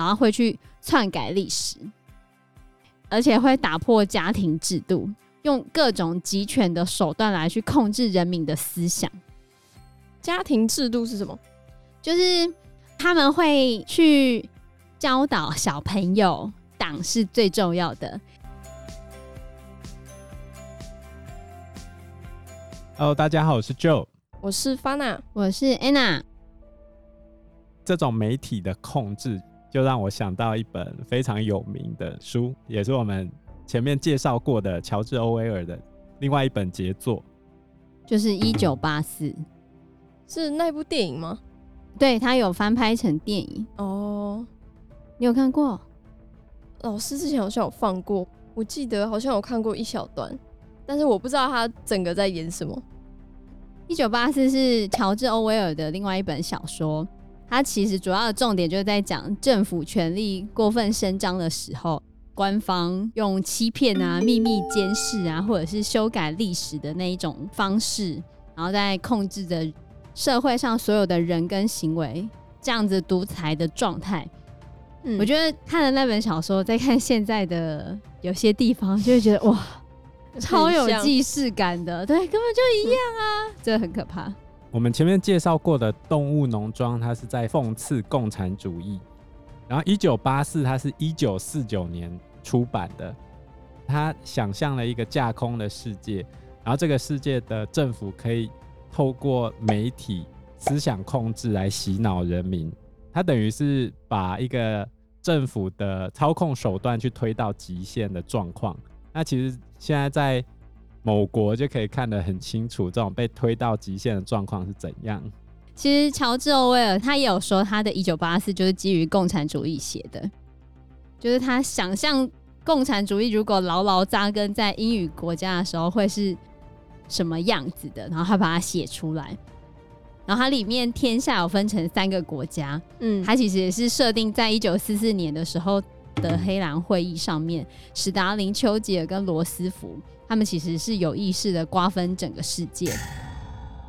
然后会去篡改历史，而且会打破家庭制度，用各种集权的手段来去控制人民的思想。家庭制度是什么？就是他们会去教导小朋友，党是最重要的。Hello，大家好，我是 Joe，我是 Fana，我是 Anna。这种媒体的控制，就让我想到一本非常有名的书，也是我们前面介绍过的乔治·欧威尔的另外一本杰作，就是《一九八四》。是那部电影吗？对，它有翻拍成电影哦。你有看过？老师之前好像有放过，我记得好像有看过一小段，但是我不知道他整个在演什么。一九八四是乔治·欧威尔的另外一本小说，它其实主要的重点就是在讲政府权力过分伸张的时候，官方用欺骗啊、秘密监视啊，或者是修改历史的那一种方式，然后在控制着社会上所有的人跟行为，这样子独裁的状态。嗯，我觉得看了那本小说，再看现在的有些地方，就会觉得哇。超有既视感的，对，根本就一样啊，这、嗯、很可怕。我们前面介绍过的《动物农庄》，它是在讽刺共产主义；然后《一九八四》，它是一九四九年出版的，它想象了一个架空的世界，然后这个世界的政府可以透过媒体思想控制来洗脑人民，它等于是把一个政府的操控手段去推到极限的状况。那其实现在在某国就可以看得很清楚，这种被推到极限的状况是怎样。其实乔治·欧威尔他也有说，他的《一九八四》就是基于共产主义写的，就是他想象共产主义如果牢牢扎根在英语国家的时候会是什么样子的，然后他把它写出来。然后它里面天下有分成三个国家，嗯，它其实也是设定在一九四四年的时候。的黑兰会议上面，史达林、丘吉尔跟罗斯福，他们其实是有意识的瓜分整个世界。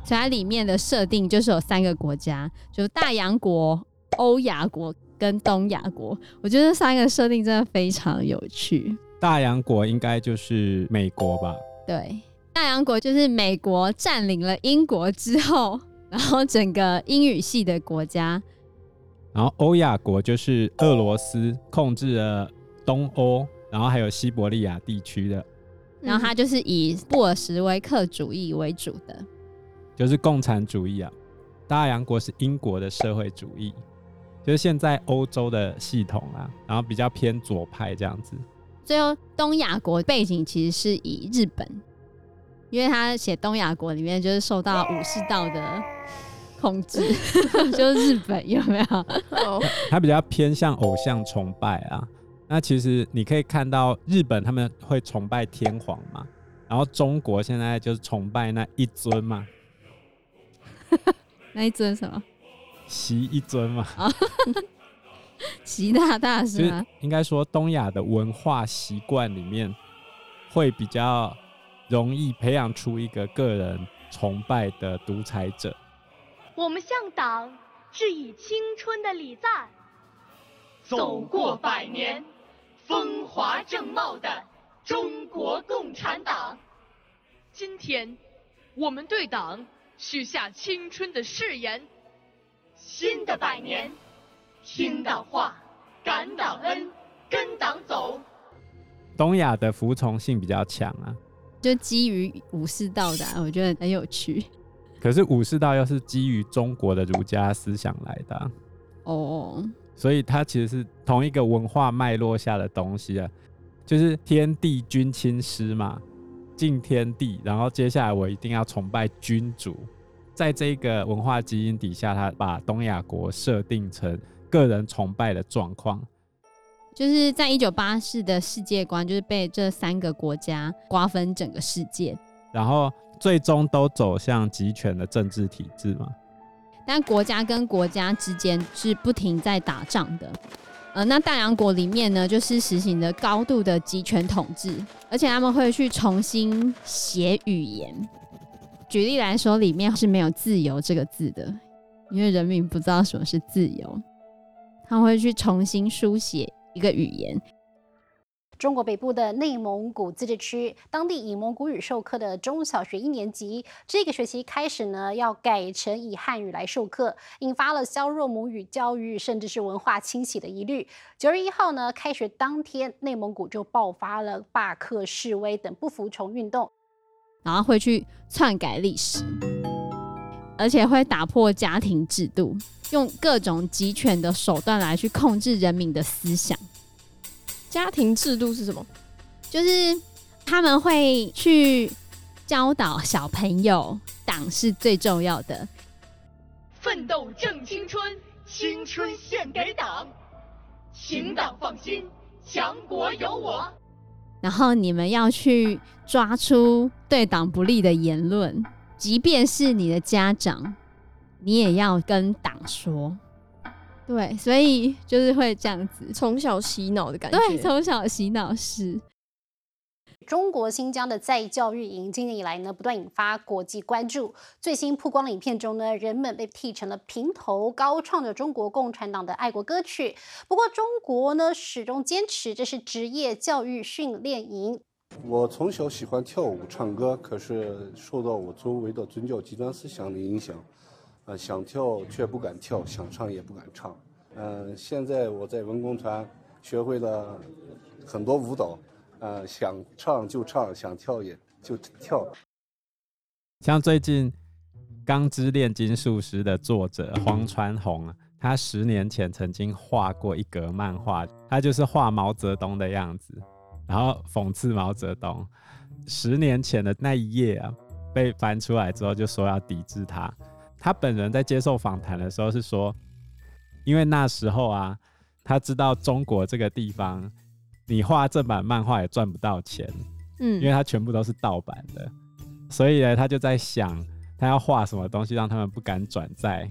所以它里面的设定就是有三个国家，就是大洋国、欧亚国跟东亚国。我觉得这三个设定真的非常有趣。大洋国应该就是美国吧？对，大洋国就是美国占领了英国之后，然后整个英语系的国家。然后欧亚国就是俄罗斯控制了东欧，然后还有西伯利亚地区的。然后它就是以布尔什维克主义为主的，就是共产主义啊。大洋国是英国的社会主义，就是现在欧洲的系统啊，然后比较偏左派这样子。最后东亚国背景其实是以日本，因为他写东亚国里面就是受到武士道的。控制 就是日本有没有？他比较偏向偶像崇拜啊。那其实你可以看到日本他们会崇拜天皇嘛，然后中国现在就是崇拜那一尊嘛。那一尊什么？习一尊嘛。习大大是吗？应该说东亚的文化习惯里面会比较容易培养出一个个人崇拜的独裁者。我们向党致以青春的礼赞。走过百年，风华正茂的中国共产党。今天，我们对党许下青春的誓言。新的百年，听党话，感党恩，跟党走。东亚的服从性比较强啊，就基于武士道的，我觉得很有趣。可是武士道又是基于中国的儒家思想来的哦、啊，oh. 所以它其实是同一个文化脉络下的东西啊，就是天地君亲师嘛，敬天地，然后接下来我一定要崇拜君主，在这个文化基因底下，他把东亚国设定成个人崇拜的状况，就是在一九八四的世界观，就是被这三个国家瓜分整个世界，然后。最终都走向集权的政治体制吗？但国家跟国家之间是不停在打仗的。呃，那大洋国里面呢，就是实行的高度的集权统治，而且他们会去重新写语言。举例来说，里面是没有“自由”这个字的，因为人民不知道什么是自由。他会去重新书写一个语言。中国北部的内蒙古自治区，当地以蒙古语授课的中小学一年级，这个学期开始呢，要改成以汉语来授课，引发了削弱母语教育，甚至是文化清洗的疑虑。九月一号呢，开学当天，内蒙古就爆发了罢课、示威等不服从运动，然后会去篡改历史，而且会打破家庭制度，用各种集权的手段来去控制人民的思想。家庭制度是什么？就是他们会去教导小朋友，党是最重要的。奋斗正青春，青春献给党，请党放心，强国有我。然后你们要去抓出对党不利的言论，即便是你的家长，你也要跟党说。对，所以就是会这样子，从小洗脑的感觉。对，从小洗脑是。中国新疆的在教育营今年以来呢，不断引发国际关注。最新曝光的影片中呢，人们被剃成了平头，高唱着中国共产党的爱国歌曲。不过，中国呢始终坚持这是职业教育训练营。我从小喜欢跳舞、唱歌，可是受到我周围的宗教极端思想的影响。呃，想跳却不敢跳，想唱也不敢唱。嗯、现在我在文工团学会了很多舞蹈，呃，想唱就唱，想跳也就跳。像最近《钢之炼金术师》的作者黄传宏，他十年前曾经画过一格漫画，他就是画毛泽东的样子，然后讽刺毛泽东。十年前的那一页啊，被翻出来之后，就说要抵制他。他本人在接受访谈的时候是说，因为那时候啊，他知道中国这个地方，你画正版漫画也赚不到钱，嗯，因为他全部都是盗版的，所以呢，他就在想，他要画什么东西让他们不敢转载，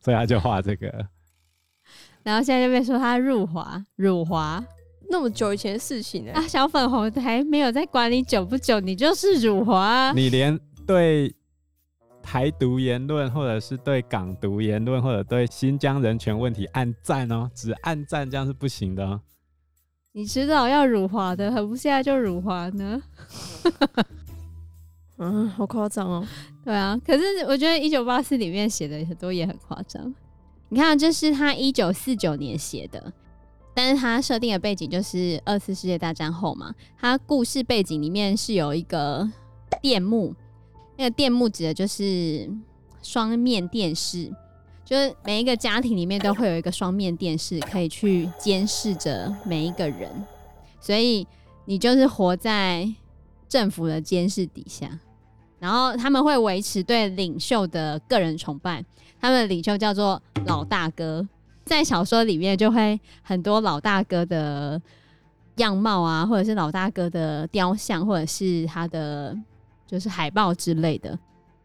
所以他就画这个。然后现在就被说他辱华，辱华那么久以前的事情呢？啊，小粉红还没有在管你久不久，你就是辱华，你连对。台独言论，或者是对港独言论，或者对新疆人权问题按赞哦，只按赞这样是不行的哦。你迟早要辱华的，何不现在就辱华呢？嗯，好夸张哦。对啊，可是我觉得《一九八四》里面写的很多也很夸张。你看，这是他一九四九年写的，但是他设定的背景就是二次世界大战后嘛。他故事背景里面是有一个电幕。那个电幕指的就是双面电视，就是每一个家庭里面都会有一个双面电视，可以去监视着每一个人，所以你就是活在政府的监视底下。然后他们会维持对领袖的个人崇拜，他们的领袖叫做老大哥，在小说里面就会很多老大哥的样貌啊，或者是老大哥的雕像，或者是他的。就是海报之类的，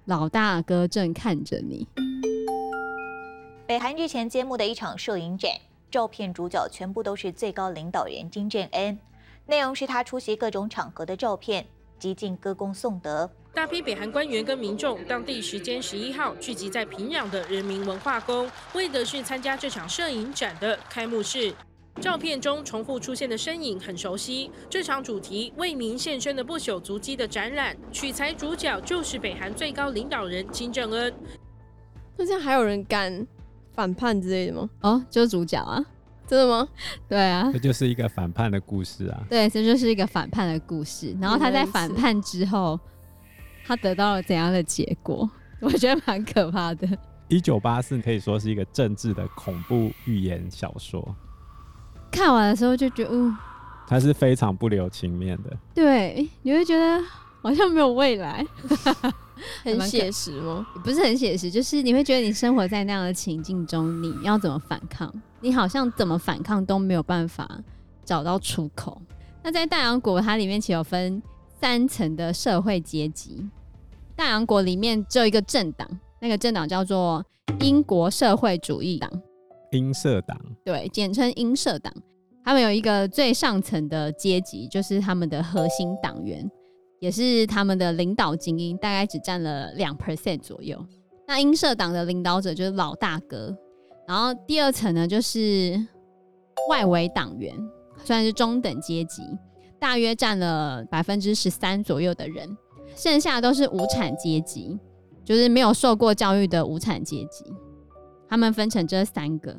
老大哥正看着你。北韩日前揭幕的一场摄影展，照片主角全部都是最高领导人金正恩，内容是他出席各种场合的照片，极尽歌功颂德。大批北韩官员跟民众，当地时间十一号聚集在平壤的人民文化宫，为的是参加这场摄影展的开幕式。照片中重复出现的身影很熟悉。这场主题为民献身的不朽足迹的展览，取材主角就是北韩最高领导人金正恩。那这样还有人敢反叛之类的吗？哦，就是主角啊，真的吗？对啊，这就是一个反叛的故事啊。对，这就是一个反叛的故事。然后他在反叛之后，他得到了怎样的结果？我觉得蛮可怕的。一九八四可以说是一个政治的恐怖预言小说。看完的时候就觉得，嗯，他是非常不留情面的。对，你会觉得好像没有未来，很写实吗？不是很写实，就是你会觉得你生活在那样的情境中，你要怎么反抗？你好像怎么反抗都没有办法找到出口。那在大洋国，它里面其实有分三层的社会阶级。大洋国里面只有一个政党，那个政党叫做英国社会主义党。英社党，对，简称英社党。他们有一个最上层的阶级，就是他们的核心党员，也是他们的领导精英，大概只占了两 percent 左右。那英社党的领导者就是老大哥，然后第二层呢，就是外围党员，算是中等阶级，大约占了百分之十三左右的人，剩下都是无产阶级，就是没有受过教育的无产阶级。他们分成这三个。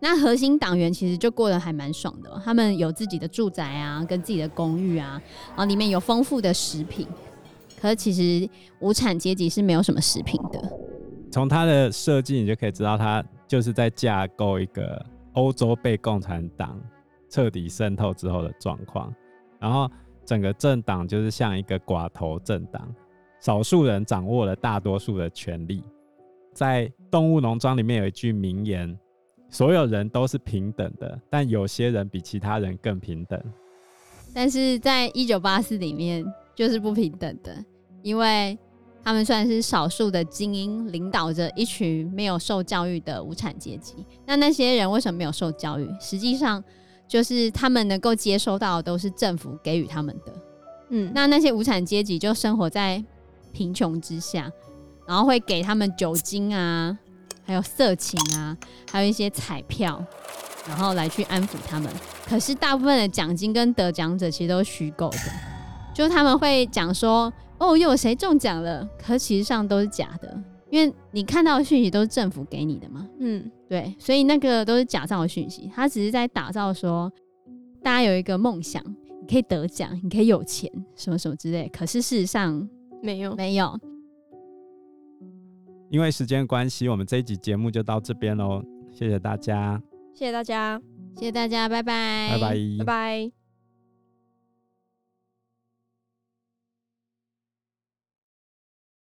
那核心党员其实就过得还蛮爽的，他们有自己的住宅啊，跟自己的公寓啊，然后里面有丰富的食品。可是其实无产阶级是没有什么食品的。从它的设计，你就可以知道它。就是在架构一个欧洲被共产党彻底渗透之后的状况，然后整个政党就是像一个寡头政党，少数人掌握了大多数的权力。在《动物农庄》里面有一句名言：“所有人都是平等的，但有些人比其他人更平等。”但是在一九八四里面就是不平等的，因为。他们算是少数的精英，领导着一群没有受教育的无产阶级。那那些人为什么没有受教育？实际上，就是他们能够接收到的都是政府给予他们的。嗯，那那些无产阶级就生活在贫穷之下，然后会给他们酒精啊，还有色情啊，还有一些彩票，然后来去安抚他们。可是大部分的奖金跟得奖者其实都是虚构的，就他们会讲说。哦，又有谁中奖了？可其实上都是假的，因为你看到的讯息都是政府给你的嘛。嗯，对，所以那个都是假造的讯息。他只是在打造说，大家有一个梦想，你可以得奖，你可以有钱，什么什么之类。可是事实上没有，没有。因为时间关系，我们这一集节目就到这边喽。谢谢大家，谢谢大家，谢谢大家，拜拜，拜拜，拜拜。